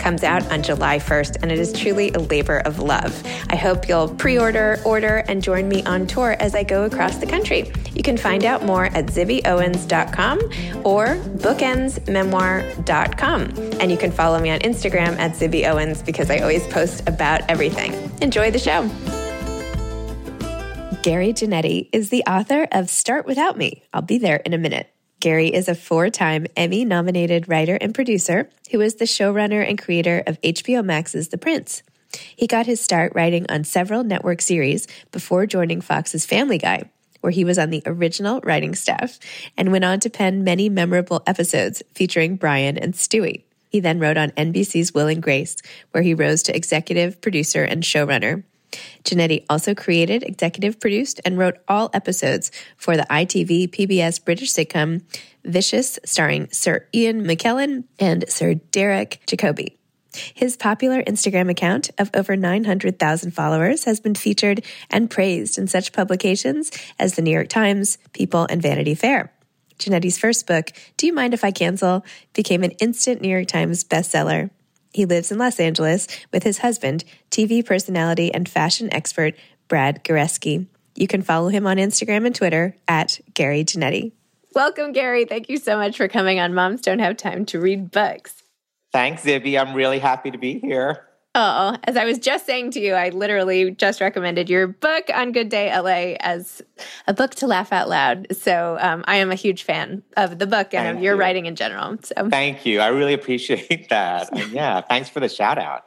comes out on July 1st, and it is truly a labor of love. I hope you'll pre order, order, and join me on tour as I go across the country. You can find out more at zibbyowens.com or bookendsmemoir.com. And you can follow me on Instagram at zibbyowens because I always post about everything. Enjoy the show. Gary Janetti is the author of Start Without Me. I'll be there in a minute. Gary is a four time Emmy nominated writer and producer who is the showrunner and creator of HBO Max's The Prince. He got his start writing on several network series before joining Fox's Family Guy, where he was on the original writing staff and went on to pen many memorable episodes featuring Brian and Stewie. He then wrote on NBC's Will and Grace, where he rose to executive producer and showrunner. Janetti also created, executive produced, and wrote all episodes for the ITV PBS British sitcom Vicious, starring Sir Ian McKellen and Sir Derek Jacobi. His popular Instagram account of over 900,000 followers has been featured and praised in such publications as the New York Times, People, and Vanity Fair. Janetti's first book, Do You Mind If I Cancel, became an instant New York Times bestseller. He lives in Los Angeles with his husband, TV personality and fashion expert Brad Goreski. You can follow him on Instagram and Twitter at Gary Janetti. Welcome, Gary. Thank you so much for coming on Moms Don't Have Time to Read Books. Thanks, Zibby. I'm really happy to be here. Oh, as I was just saying to you, I literally just recommended your book on Good Day LA as a book to laugh out loud. So um, I am a huge fan of the book and Thank of your you. writing in general. So Thank you. I really appreciate that. And yeah, thanks for the shout out.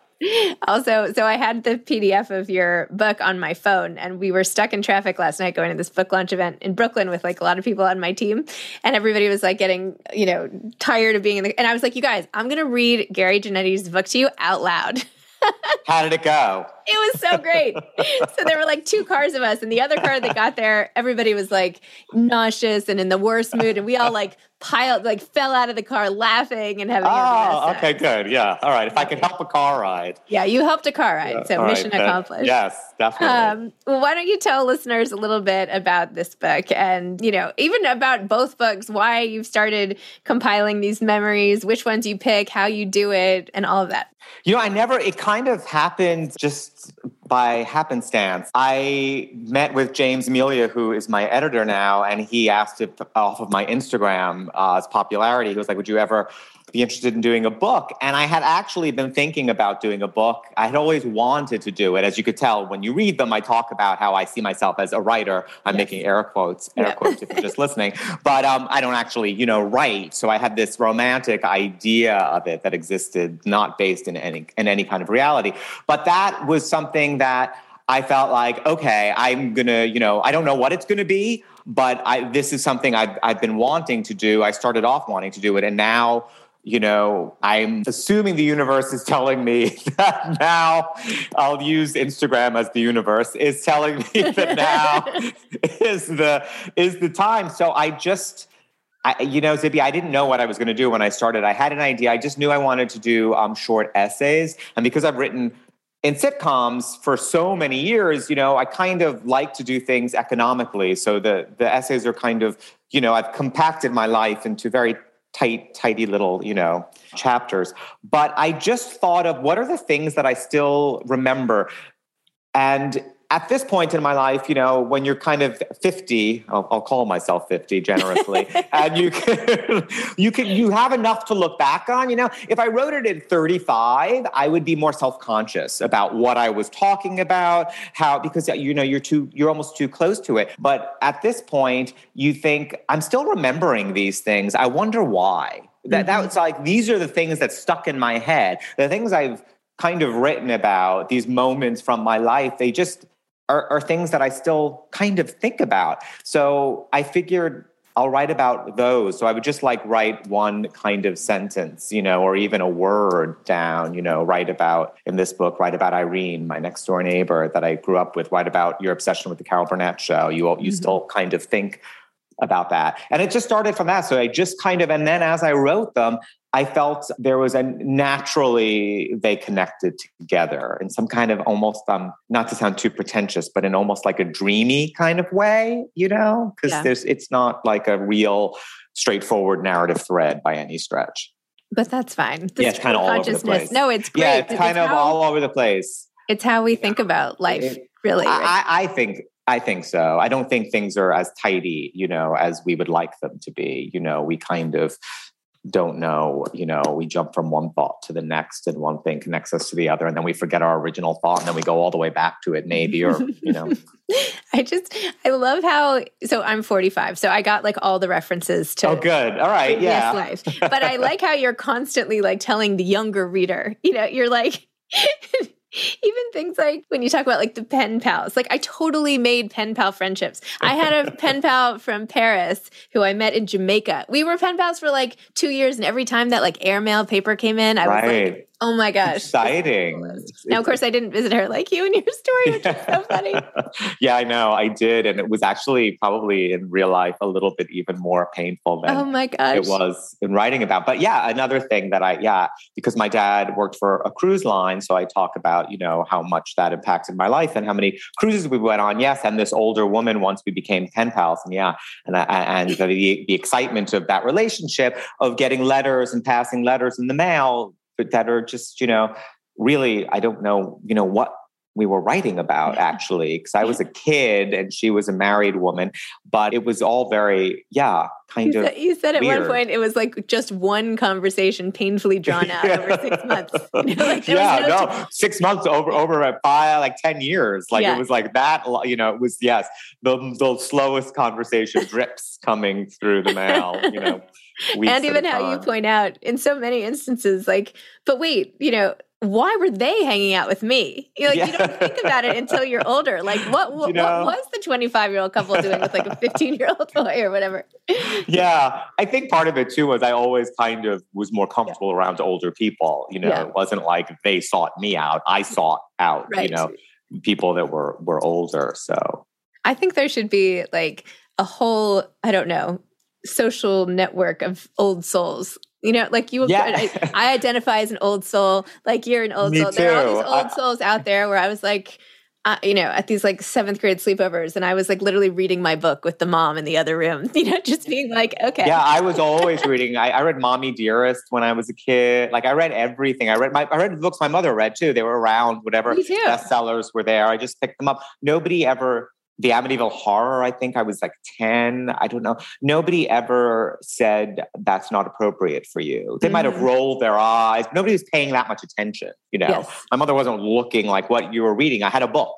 Also, so I had the PDF of your book on my phone, and we were stuck in traffic last night going to this book launch event in Brooklyn with like a lot of people on my team, and everybody was like getting, you know, tired of being in the. And I was like, you guys, I'm going to read Gary Janetti's book to you out loud. How did it go? It was so great. So there were like two cars of us, and the other car that got there, everybody was like nauseous and in the worst mood, and we all like piled, like fell out of the car laughing and having. Oh, okay, good. Yeah. All right. If I can help a car ride. Yeah, you helped a car ride, yeah, so mission right, accomplished. yes, definitely. Um, well, why don't you tell listeners a little bit about this book, and you know, even about both books, why you've started compiling these memories, which ones you pick, how you do it, and all of that. You know, I never. It kind of happened just by happenstance. I met with James Melia, who is my editor now, and he asked if off of my Instagram uh, popularity. He was like, "Would you ever be interested in doing a book. And I had actually been thinking about doing a book. I had always wanted to do it. As you could tell, when you read them, I talk about how I see myself as a writer. I'm yes. making air quotes, air yeah. quotes if you're just listening. But um, I don't actually, you know, write. So I had this romantic idea of it that existed, not based in any in any kind of reality. But that was something that I felt like, okay, I'm gonna, you know, I don't know what it's gonna be, but I, this is something I've, I've been wanting to do. I started off wanting to do it, and now you know, I'm assuming the universe is telling me that now I'll use Instagram as the universe is telling me that now is the is the time. So I just I, you know, Zibby, I didn't know what I was going to do when I started. I had an idea. I just knew I wanted to do um, short essays, and because I've written in sitcoms for so many years, you know, I kind of like to do things economically. So the the essays are kind of, you know, I've compacted my life into very tight, tidy little, you know, chapters. But I just thought of what are the things that I still remember. And at this point in my life, you know, when you're kind of 50, I'll, I'll call myself 50 generously, and you can, you can, you have enough to look back on. You know, if I wrote it at 35, I would be more self-conscious about what I was talking about, how because you know you're too, you're almost too close to it. But at this point, you think I'm still remembering these things. I wonder why. That mm-hmm. that's like these are the things that stuck in my head. The things I've kind of written about these moments from my life. They just are, are things that I still kind of think about. So I figured I'll write about those. So I would just like write one kind of sentence, you know, or even a word down, you know, write about in this book, write about Irene, my next door neighbor that I grew up with, write about your obsession with the Carol Burnett show. You, you mm-hmm. still kind of think about that. And it just started from that. So I just kind of, and then as I wrote them, I felt there was a naturally they connected together in some kind of almost um not to sound too pretentious, but in almost like a dreamy kind of way, you know, because yeah. there's it's not like a real straightforward narrative thread by any stretch. But that's fine. The yeah, it's kind of all over the place. No, it's great. Yeah, it's kind it's of how, all over the place. It's how we think about life, really. I, I think I think so. I don't think things are as tidy, you know, as we would like them to be. You know, we kind of don't know, you know, we jump from one thought to the next and one thing connects us to the other and then we forget our original thought and then we go all the way back to it maybe or, you know. I just I love how so I'm 45. So I got like all the references to Oh good. All right. Yeah. Life. But I like how you're constantly like telling the younger reader, you know, you're like even things like when you talk about like the pen pals, like I totally made pen pal friendships. I had a pen pal from Paris who I met in Jamaica. We were pen pals for like two years, and every time that like airmail paper came in, I right. was like, Oh my gosh. Exciting. Now, of course, I didn't visit her like you in your story, which is so funny. yeah, I know. I did. And it was actually probably in real life a little bit even more painful than oh my gosh. it was in writing about. But yeah, another thing that I, yeah, because my dad worked for a cruise line. So I talk about, you know, how much that impacted my life and how many cruises we went on. Yes. And this older woman, once we became pen pals. And yeah, and, uh, and the, the excitement of that relationship of getting letters and passing letters in the mail that are just you know really i don't know you know what we were writing about actually because i was a kid and she was a married woman but it was all very yeah kind you of said, you said at weird. one point it was like just one conversation painfully drawn out yeah. over six months you know, like yeah no, no six months over over a five like 10 years like yeah. it was like that you know it was yes the, the slowest conversation drips coming through the mail you know and even how you point out in so many instances, like, but wait, you know, why were they hanging out with me? You're like, yeah. you don't think about it until you're older. Like, what what, you know, what was the 25 year old couple doing with like a 15 year old boy or whatever? Yeah, I think part of it too was I always kind of was more comfortable yeah. around older people. You know, yeah. it wasn't like they sought me out; I sought out. Right. You know, people that were were older. So I think there should be like a whole I don't know social network of old souls you know, like you, yeah. I, I, identify as an old soul. Like you're an old Me soul. Too. There are all these old I, souls out there where I was like, uh, you know, at these like seventh grade sleepovers, and I was like literally reading my book with the mom in the other room. You know, just being like, okay. Yeah, I was always reading. I, I read Mommy Dearest when I was a kid. Like I read everything. I read my I read books my mother read too. They were around. Whatever bestsellers were there, I just picked them up. Nobody ever the Amityville Horror, I think I was like 10. I don't know. Nobody ever said that's not appropriate for you. They mm. might have mm. rolled their eyes. Nobody was paying that much attention. You know, yes. my mother wasn't looking like what you were reading. I had a book.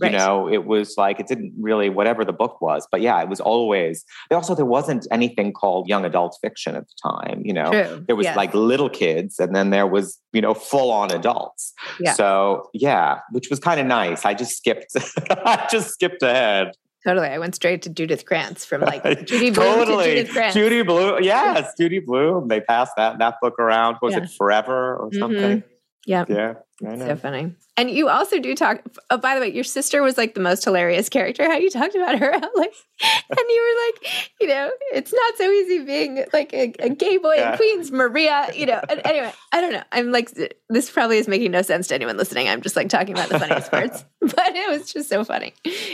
Right. You know, it was like it didn't really whatever the book was, but yeah, it was always. Also, there wasn't anything called young adult fiction at the time. You know, True. there was yes. like little kids, and then there was you know full on adults. Yeah. So yeah, which was kind of nice. I just skipped. I just skipped ahead. Totally. I went straight to Judith Krantz from like Judy Blume totally. to Judith Krantz. Judy Blume. Yes, Judy Blume. They passed that that book around. Was yeah. it Forever or mm-hmm. something? Mm-hmm. Yeah. Yeah. i So funny. And you also do talk. Oh, by the way, your sister was like the most hilarious character. How you talked about her, like, and you were like, you know, it's not so easy being like a, a gay boy yeah. in Queens, Maria. You know. And anyway, I don't know. I'm like, this probably is making no sense to anyone listening. I'm just like talking about the funniest parts, but it was just so funny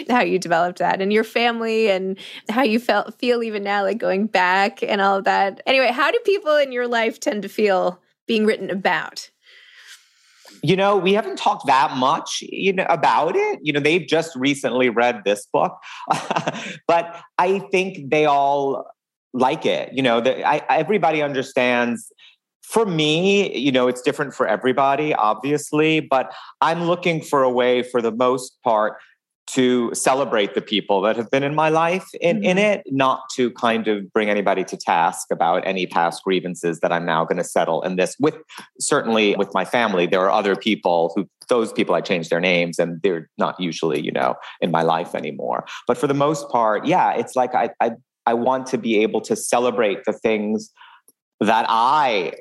how you developed that and your family and how you felt feel even now, like going back and all of that. Anyway, how do people in your life tend to feel being written about? You know, we haven't talked that much, you know, about it. You know, they've just recently read this book, but I think they all like it. You know, I, everybody understands. For me, you know, it's different for everybody, obviously, but I'm looking for a way, for the most part, to celebrate the people that have been in my life in, mm-hmm. in it, not to kind of bring anybody to task about any past grievances that I'm now going to settle in this. With certainly with my family, there are other people who those people I changed their names and they're not usually, you know, in my life anymore. But for the most part, yeah, it's like I I, I want to be able to celebrate the things that I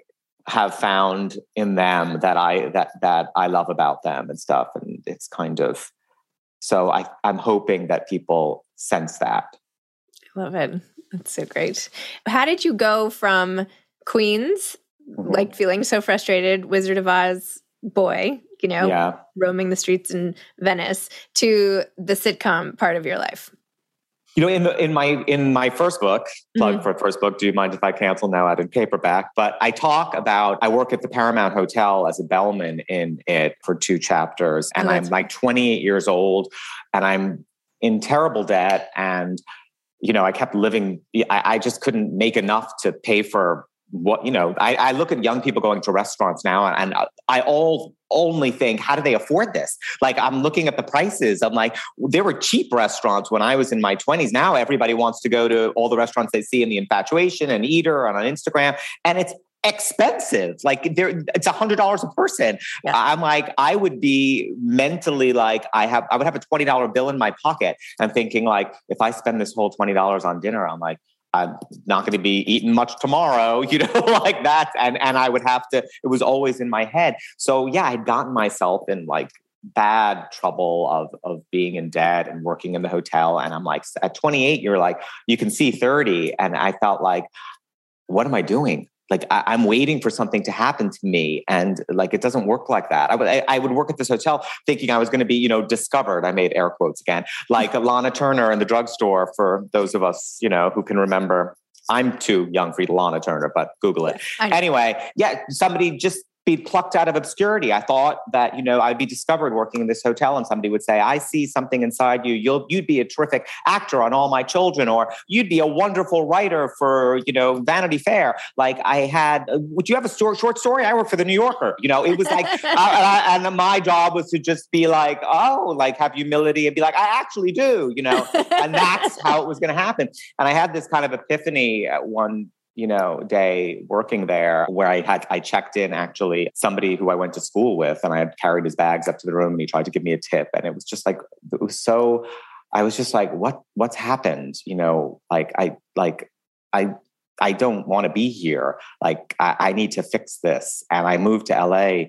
have found in them that I that that I love about them and stuff. And it's kind of so I, I'm hoping that people sense that. I love it. That's so great. How did you go from Queens, mm-hmm. like feeling so frustrated, Wizard of Oz boy, you know, yeah. roaming the streets in Venice, to the sitcom part of your life? You know, in the, in my in my first book, plug mm-hmm. for first book. Do you mind if I cancel now out in paperback? But I talk about I work at the Paramount Hotel as a bellman in it for two chapters, and oh, I'm like 28 years old, and I'm in terrible debt, and you know, I kept living. I, I just couldn't make enough to pay for what you know I, I, look at young people going to restaurants now and i all only think how do they afford this? Like i'm looking at the prices. I'm like there were cheap restaurants when i was in my 20s now everybody wants to go to all the restaurants they see in the infatuation and eater and on instagram and it's expensive. Like there it's a hundred dollars a person. Yeah. i'm like i would be mentally like i have i would have a $20 bill in my pocket. And thinking like if i spend this whole $20 on dinner i'm like I'm not going to be eating much tomorrow, you know, like that. And and I would have to, it was always in my head. So yeah, I had gotten myself in like bad trouble of of being in debt and working in the hotel. And I'm like, at 28, you're like, you can see 30. And I felt like, what am I doing? Like I, am waiting for something to happen to me and like it doesn't work like that. I would I, I would work at this hotel thinking i was going to be you know discovered. I made air quotes again like lana turner in the drugstore for those of us you know who can remember. I'm too young for lana turner but google it. Anyway yeah somebody just be plucked out of obscurity. I thought that, you know, I'd be discovered working in this hotel and somebody would say, I see something inside you. You'll, you'd be a terrific actor on All My Children, or you'd be a wonderful writer for, you know, Vanity Fair. Like I had, uh, would you have a short, short story? I work for the New Yorker. You know, it was like, I, and my job was to just be like, oh, like have humility and be like, I actually do, you know, and that's how it was going to happen. And I had this kind of epiphany at one you know, day working there where I had I checked in actually somebody who I went to school with and I had carried his bags up to the room and he tried to give me a tip. And it was just like it was so I was just like what what's happened? You know like I like I I don't want to be here. Like I, I need to fix this. And I moved to LA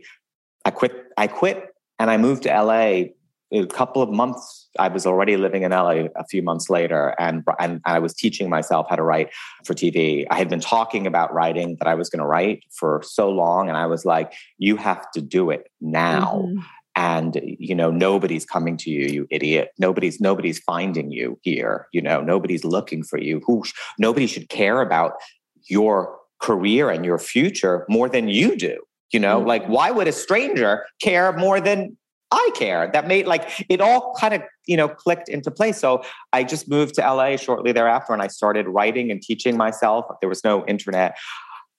I quit I quit and I moved to LA a couple of months i was already living in la a few months later and, and i was teaching myself how to write for tv i had been talking about writing that i was going to write for so long and i was like you have to do it now. Mm-hmm. and you know nobody's coming to you you idiot. Nobody's nobody's finding you here you know. Nobody's looking for you. Who nobody should care about your career and your future more than you do you know? Mm-hmm. like why would a stranger care more than I care. That made like it all kind of, you know, clicked into place. So I just moved to LA shortly thereafter and I started writing and teaching myself. There was no internet,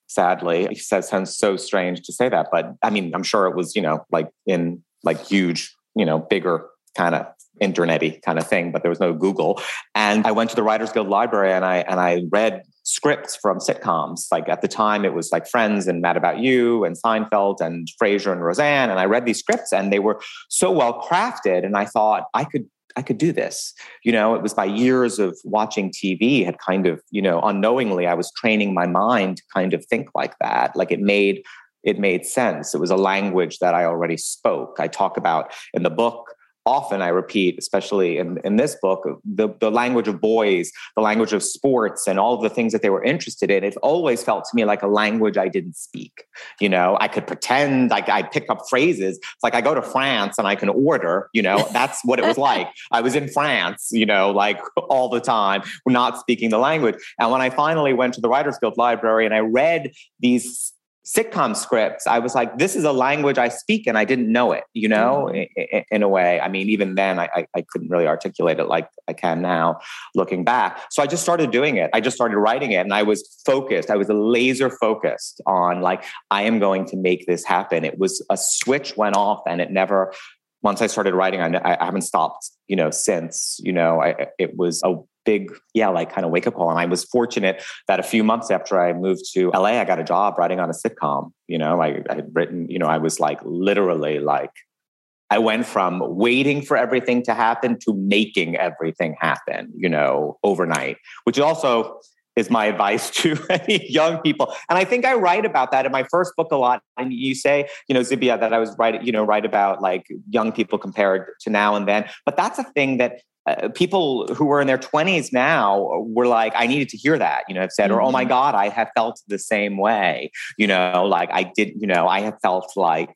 sadly. It sounds so strange to say that, but I mean, I'm sure it was, you know, like in like huge, you know, bigger kind of internety kind of thing, but there was no Google. And I went to the Writers Guild library and I and I read scripts from sitcoms. Like at the time, it was like Friends and Mad About You and Seinfeld and Frasier and Roseanne. And I read these scripts and they were so well crafted. And I thought I could I could do this. You know, it was by years of watching TV had kind of, you know, unknowingly I was training my mind to kind of think like that. Like it made it made sense. It was a language that I already spoke. I talk about in the book often I repeat, especially in, in this book, the, the language of boys, the language of sports, and all of the things that they were interested in. It always felt to me like a language I didn't speak. You know, I could pretend like I pick up phrases. It's like I go to France and I can order, you know, that's what it was like. I was in France, you know, like all the time, not speaking the language. And when I finally went to the Writers Guild Library and I read these sitcom scripts, I was like, this is a language I speak and I didn't know it, you know, mm-hmm. in, in, a way. I mean, even then, I, I, couldn't really articulate it like I can now looking back. So I just started doing it. I just started writing it and I was focused. I was laser focused on like, I am going to make this happen. It was a switch went off and it never, once I started writing, I, I haven't stopped, you know, since, you know, I, it was a big, yeah, like kind of wake up call. And I was fortunate that a few months after I moved to LA, I got a job writing on a sitcom. You know, I, I had written, you know, I was like literally like, I went from waiting for everything to happen to making everything happen, you know, overnight, which also is my advice to any young people. And I think I write about that in my first book a lot. And you say, you know, Zibby, that I was writing, you know, write about like young people compared to now and then. But that's a thing that uh, people who were in their 20s now were like i needed to hear that you know have said mm-hmm. or oh my mm-hmm. god i have felt the same way you know like i did you know i have felt like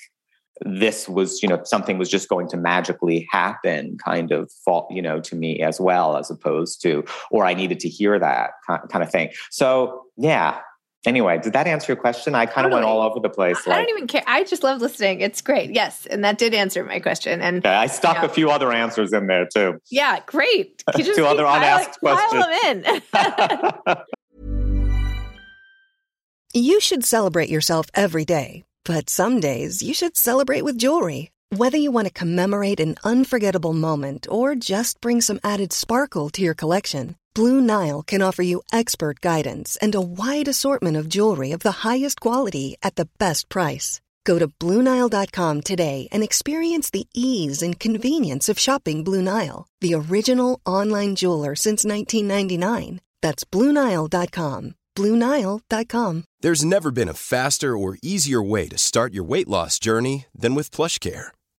this was you know something was just going to magically happen kind of fault you know to me as well as opposed to or i needed to hear that kind of thing so yeah Anyway, did that answer your question? I kind of totally. went all over the place. Like, I don't even care. I just love listening. It's great. Yes, and that did answer my question. And okay, I stuck you know, a few other answers in there too. Yeah, great. Two other unasked questions. Pile them in. you should celebrate yourself every day, but some days you should celebrate with jewelry. Whether you want to commemorate an unforgettable moment or just bring some added sparkle to your collection. Blue Nile can offer you expert guidance and a wide assortment of jewelry of the highest quality at the best price. Go to BlueNile.com today and experience the ease and convenience of shopping Blue Nile, the original online jeweler since 1999. That's BlueNile.com. BlueNile.com. There's never been a faster or easier way to start your weight loss journey than with PlushCare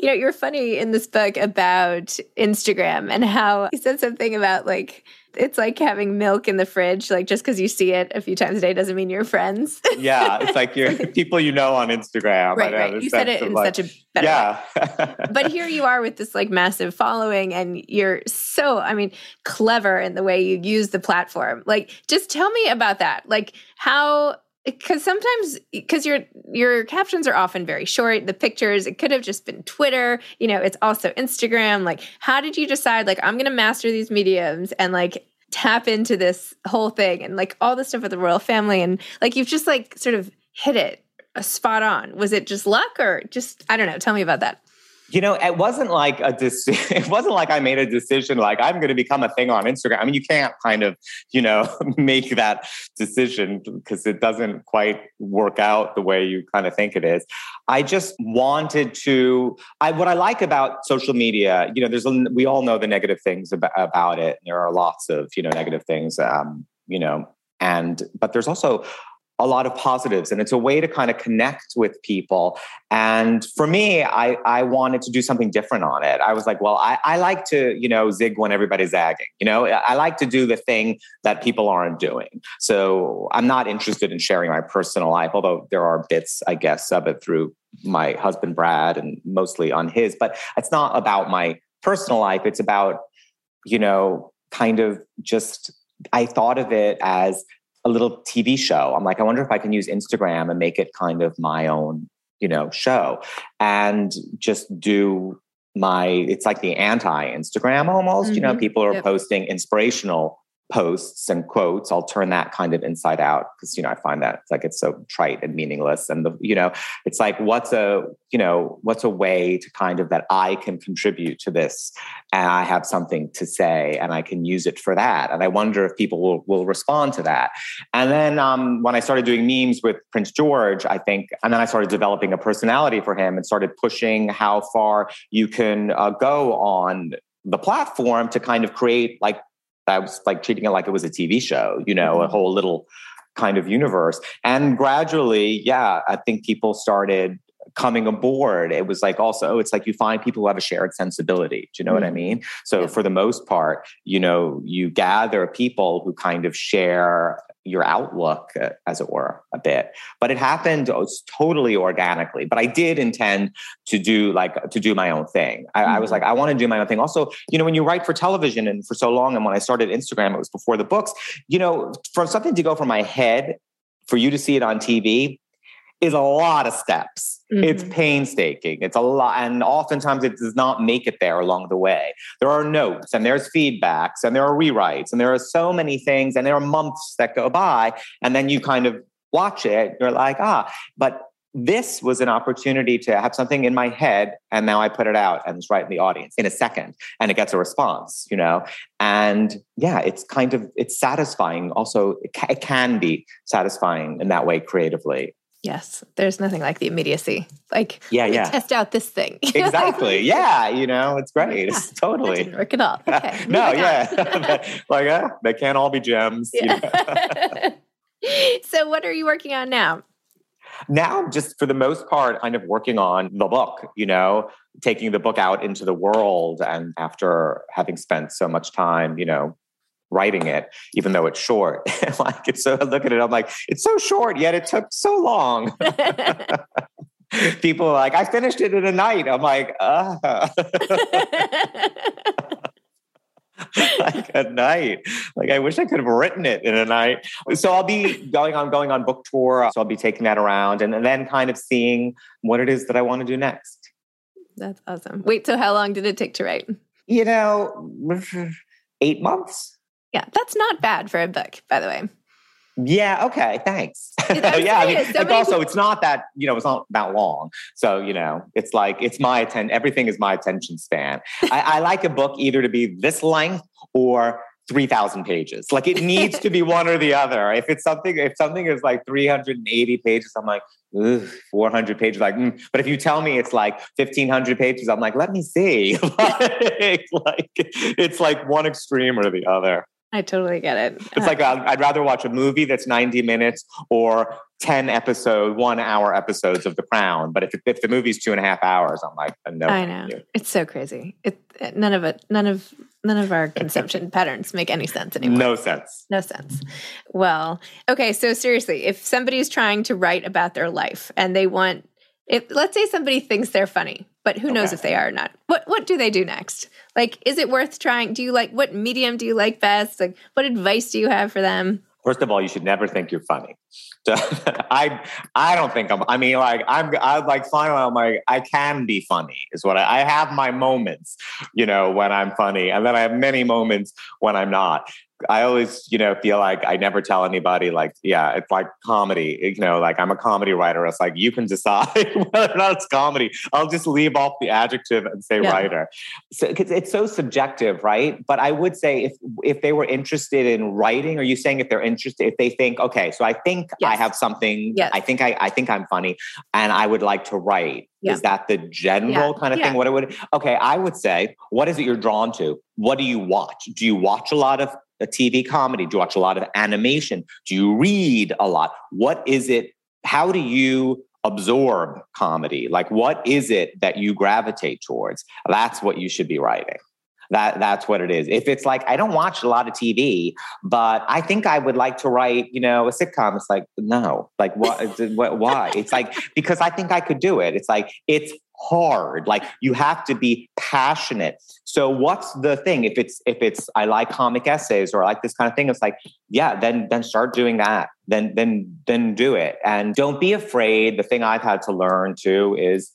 You know, you're funny in this book about Instagram and how you said something about like it's like having milk in the fridge. Like just because you see it a few times a day doesn't mean you're friends. yeah, it's like you're people you know on Instagram. right, right. You said it in like, such a better yeah. but here you are with this like massive following, and you're so, I mean, clever in the way you use the platform. Like, just tell me about that. Like how because sometimes because your your captions are often very short the pictures it could have just been twitter you know it's also instagram like how did you decide like i'm gonna master these mediums and like tap into this whole thing and like all the stuff with the royal family and like you've just like sort of hit it a spot on. Was it just luck or just i don't know tell me about that you know, it wasn't like a decision. It wasn't like I made a decision like I'm going to become a thing on Instagram. I mean, you can't kind of, you know, make that decision because it doesn't quite work out the way you kind of think it is. I just wanted to. I what I like about social media, you know, there's a, we all know the negative things about, about it. There are lots of you know negative things. Um, you know, and but there's also a lot of positives and it's a way to kind of connect with people. And for me i i wanted to do something different on it. I was like well i, I like to you know zig when everybody's zagging you know? I like to do the thing that people aren't doing. So i'm not interested in sharing my personal life although there are bits i guess of it through my husband brad and mostly on his but it's not about my personal life. It's about you know kind of just I thought of it as little TV show. I'm like, I wonder if I can use Instagram and make it kind of my own, you know, show and just do my, it's like the anti Instagram almost. Mm-hmm. You know, mm-hmm. people are yep. posting inspirational posts and quotes i'll turn that kind of inside out because you know i find that like it's so trite and meaningless and the you know it's like what's a you know what's a way to kind of that i can contribute to this and i have something to say and i can use it for that and i wonder if people will, will respond to that. And then um, when i started doing memes with prince george i think and then i started developing a personality for him and started pushing how far you can uh, go on the platform to kind of create like I was like treating it like it was a TV show, you know, mm-hmm. a whole little kind of universe. And gradually, yeah, I think people started coming aboard. It was like also, it's like you find people who have a shared sensibility. Do you know mm-hmm. what I mm-hmm. mean? So, yeah. for the most part, you know, you gather people who kind of share your outlook, uh, as it were, a bit. But it happened oh, totally organically. But I did intend to do like to do my own thing. I, mm-hmm. I was mm-hmm. like, I want to do my own thing. Also, you know, when you write for television and for so long, and when I started Instagram, it was before the books. You know, for something to go from my head for you to see it on TV is a lot of steps. Mm-hmm. It's painstaking. It's a lot. And oftentimes it does not make it there along the way. There are notes and there's feedbacks and there are rewrites and there are so many things and there are months that go by. And then you kind of watch it. You're like, ah, but this was an opportunity to have something in my head and now i put it out and it's right in the audience in a second and it gets a response you know and yeah it's kind of it's satisfying also it, ca- it can be satisfying in that way creatively Yes, there's nothing like the immediacy. Like, yeah, yeah, test out this thing. exactly. Yeah, you know, it's great. Yeah, totally didn't work at all. Okay, no, yeah, like uh, they can't all be gems. Yeah. so, what are you working on now? Now, just for the most part, kind of working on the book. You know, taking the book out into the world, and after having spent so much time, you know, writing it, even though it's short. like it's so I look at it, I'm like, it's so short, yet it took so long. People are like, I finished it in a night. I'm like, uh like a night. Like I wish I could have written it in a night. So I'll be going on going on book tour. So I'll be taking that around and, and then kind of seeing what it is that I want to do next. That's awesome. Wait, so how long did it take to write? You know, eight months. Yeah, that's not bad for a book, by the way. Yeah. Okay. Thanks. Yeah. I mean. So also, people- it's not that you know, it's not that long. So you know, it's like it's my attention. Everything is my attention span. I, I like a book either to be this length or. 3000 pages like it needs to be one or the other if it's something if something is like 380 pages i'm like Ugh, 400 pages like mm. but if you tell me it's like 1500 pages i'm like let me see like, like it's like one extreme or the other I totally get it. it's like I'd, I'd rather watch a movie that's 90 minutes or 10 episode, one hour episodes of The Crown. But if, if the movie's two and a half hours, I'm like, no. I know you. it's so crazy. It none of it, none of none of our consumption patterns make any sense anymore. No sense. No sense. Well, okay. So seriously, if somebody's trying to write about their life and they want, if let's say somebody thinks they're funny, but who knows if they are or not, what what do they do next? Like, is it worth trying? Do you like what medium do you like best? Like, what advice do you have for them? First of all, you should never think you're funny. So, I I don't think I'm. I mean, like I'm. I'm like finally, I'm like I can be funny. Is what I, I have my moments, you know, when I'm funny, and then I have many moments when I'm not. I always, you know, feel like I never tell anybody. Like, yeah, it's like comedy. You know, like I'm a comedy writer. It's like you can decide whether or not it's comedy. I'll just leave off the adjective and say Yeah. writer. So 'cause it's so subjective, right? But I would say if if they were interested in writing, are you saying if they're interested, if they think, okay, so I think I have something, Yes. I think I I think I'm funny, and I would like to write. Yeah. Is that the general Yeah. kind of Yeah. thing? What it would okay, I would say, what is it you're drawn to? What do you watch? Do you watch a lot of a TV comedy? Do you watch a lot of animation? Do you read a lot? What is it? How do you absorb comedy? Like, what is it that you gravitate towards? That's what you should be writing. That that's what it is. If it's like I don't watch a lot of TV, but I think I would like to write, you know, a sitcom. It's like no, like what? what why? It's like because I think I could do it. It's like it's hard. Like you have to be passionate. So what's the thing? If it's if it's I like comic essays or I like this kind of thing, it's like yeah, then then start doing that. Then then then do it, and don't be afraid. The thing I've had to learn too is,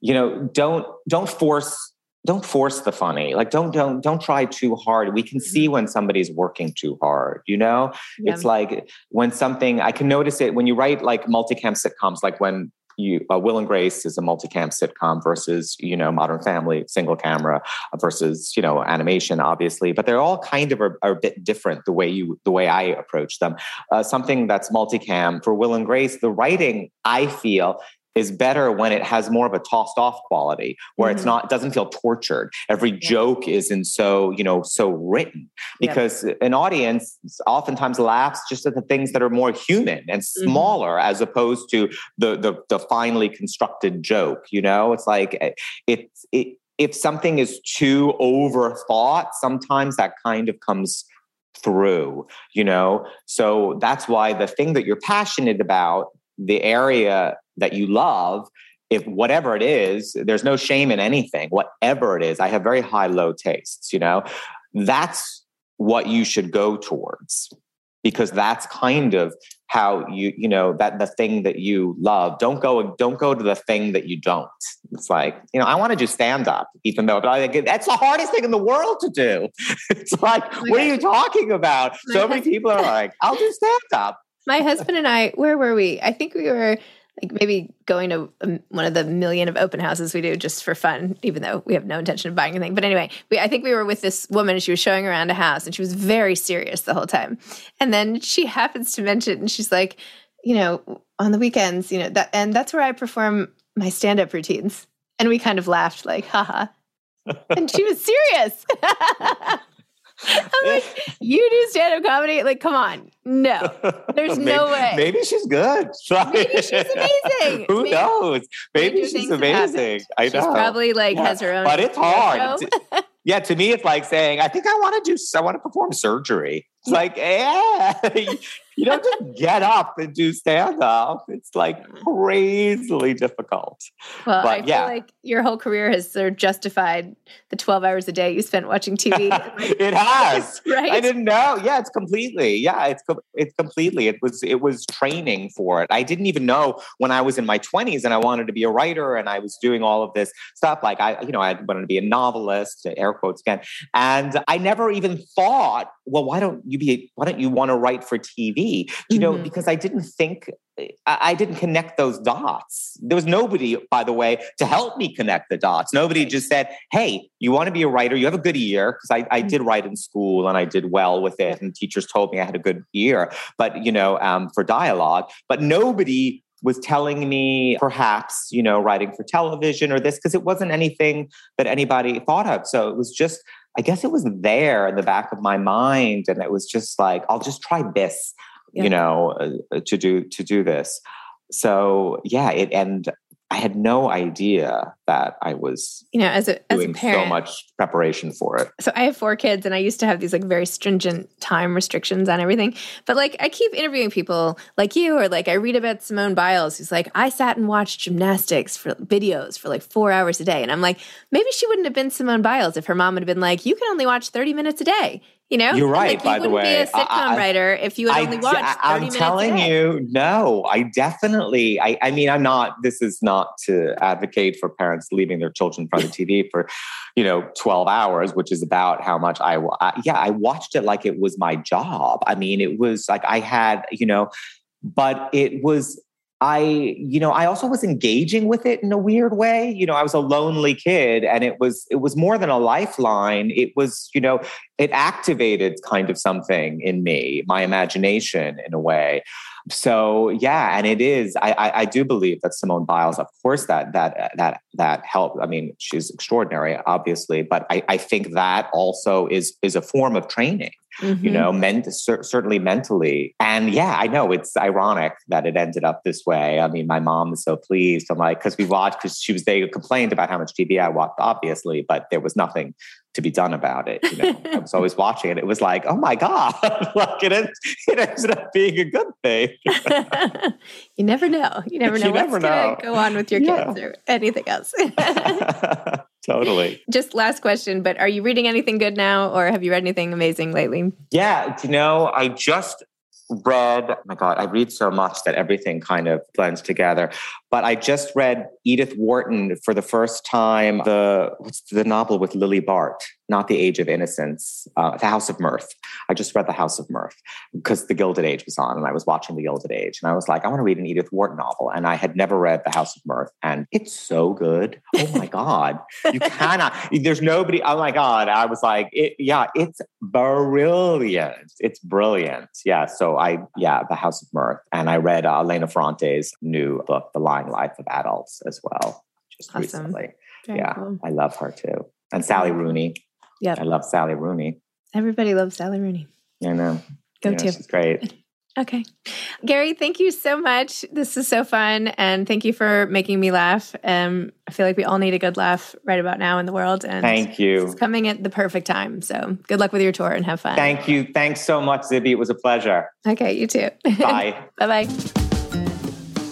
you know, don't don't force don't force the funny like don't don't don't try too hard we can see mm-hmm. when somebody's working too hard you know Yeah. it's like when something i can notice it when you write like multicam sitcoms like when you uh, will and grace is a multicam sitcom versus you know modern family single camera versus you know animation obviously but they're all kind of are a bit different the way you the way i approach them. Uh, something that's multicam for will and grace the writing i feel is better when it has more of a tossed off quality where it's Mhm. not doesn't feel tortured every joke isn't so you know so written Yeah. because an audience oftentimes laughs just at the things that are more human and Mm-hmm. smaller as opposed to the the, the finely constructed joke you know it's like eh, it's it, if something is too overthought sometimes that kind of comes through you know so that's why the thing that you're passionate about the area that you love if whatever it is there's no shame in anything whatever it is i have very high low tastes you know? That's what you should go towards because that's kind of how you you know that the thing that you love. Don't go don't go to the thing that you don't. It's like you know i want to do stand up even though I think that's the hardest thing in the world to do. It's like what are you talking about? So many people are like i'll do stand up My husband and I, where were we? I think we were like maybe going to um, one of the million of open houses we do just for fun, even though we have no intention of buying anything. But anyway, we, I think we were with this woman and she was showing around a house and she was very serious the whole time. And then she happens to mention, and she's like, you know, on the weekends, you know, that, and that's where I perform my stand up routines. And we kind of laughed, like, haha. And she was serious. I'm like, you do stand up comedy? Like, come on. No, there's no way. Maybe she's good. Maybe she's amazing. Who Maybe- knows? Maybe, Stranger she's things have happened. amazing. I know. She's probably like Yeah. has her own. But it's hard. Yeah, to me, it's like saying, I think I want to do, I want to perform surgery. It's like, yeah, you don't just get up and do stand up. It's like crazily difficult. Well, But, I feel yeah. like your whole career has sort of justified the 12 hours a day you spent watching TV. it has. Right? I didn't know. Yeah, it's completely. Yeah, it's it's completely. It was it was training for it. I didn't even know when I was in my twenties and I wanted to be a writer and I was doing all of this stuff. Like I, you know, I wanted to be a novelist, air quotes again, and I never even thought well, why don't you be, why don't you want to write for TV? You know, Mhm. because I didn't think, I, I didn't connect those dots. There was nobody, by the way, to help me connect the dots. Nobody just said, hey, you want to be a writer? You have a good ear. Because I, I did write in school and I did well with it. And teachers told me I had a good ear, but, you know, um, for dialogue. But nobody was telling me perhaps, you know, writing for television or this, because it wasn't anything that anybody thought of. So it was just, I guess it was there in the back of my mind. And it was just like, I'll just try this, Yeah. you know, uh, to do, to do this. So yeah, it, and I had no idea that I was You know, as a as a parent, so much preparation for it. so I have four kids and I used to have these like very stringent time restrictions on everything. But like I keep interviewing people like you or like I read about Simone Biles who's like I sat and watched gymnastics for videos for like 4 hours a day and I'm like maybe she wouldn't have been Simone Biles if her mom had been like you can only watch 30 minutes a day. You know? You're right, like, by you the wouldn't way. be a sitcom I- writer if you had only watched 30 I, minutes telling you, no, I definitely, I, I mean, I'm not, this is not to advocate for parents leaving their children in front of the TV for, you know, 12 hours, which is about how much I, I, yeah, I watched it like it was my job. I mean, it was like I had, you know, but it was, I, you know, I also was engaging with it in a weird way. You know, I was a lonely kid and it was, it was more than a lifeline. It was, you know, it activated kind of something in me, my imagination in a way. So yeah, and it is. I, I, I do believe that Simone Biles, of course, that that that that helped. I mean, she's extraordinary, obviously, but I, I think that also is is a form of training. You Mhm. know, ment- cer- certainly mentally, and yeah, I know it's ironic that it ended up this way. I mean, my mom is so pleased. I'm like, because we watched, because she was they complained about how much TV I watched, obviously, but there was nothing to be done about it. You know, I was always watching it. It was like, oh my god, like it, en- it ended up being a good thing. you never know. You never know You what's going to go on with your Yeah. kids or anything else. totally. Just last question, but are you reading anything good now or have you read anything amazing lately? Yeah, you know, I just read, oh my God, I read so much that everything kind of blends together. But I just read Edith Wharton for the first time, the what's the novel with Lily Bart, not The Age of Innocence, uh, The House of Mirth. I just read The House of Mirth because The Gilded Age was on and I was watching The Gilded Age. And I was like, I want to read an Edith Wharton novel. And I had never read The House of Mirth. And it's so good. Oh my God. You cannot, there's nobody, oh my God. I was like, it, yeah, it's brilliant. It's brilliant. Yeah. So I, yeah, The House of Mirth. And I read uh, Elena Ferrante's new book, The Life of Adults, as well, just Awesome. recently. Very yeah. cool. I love her too. And Sally Rooney. Yeah. I love Sally Rooney. Everybody loves Sally Rooney. I know. Go Yeah, to. She's great. Okay. Gary, thank you so much. This is so fun. And thank you for making me laugh. Um, I feel like we all need a good laugh right about now in the world. And Thank you. It's coming at the perfect time. So good luck with your tour and have fun. Thank you. Thanks so much, Zibby. It was a pleasure. Okay, you too. Bye. bye bye.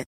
it.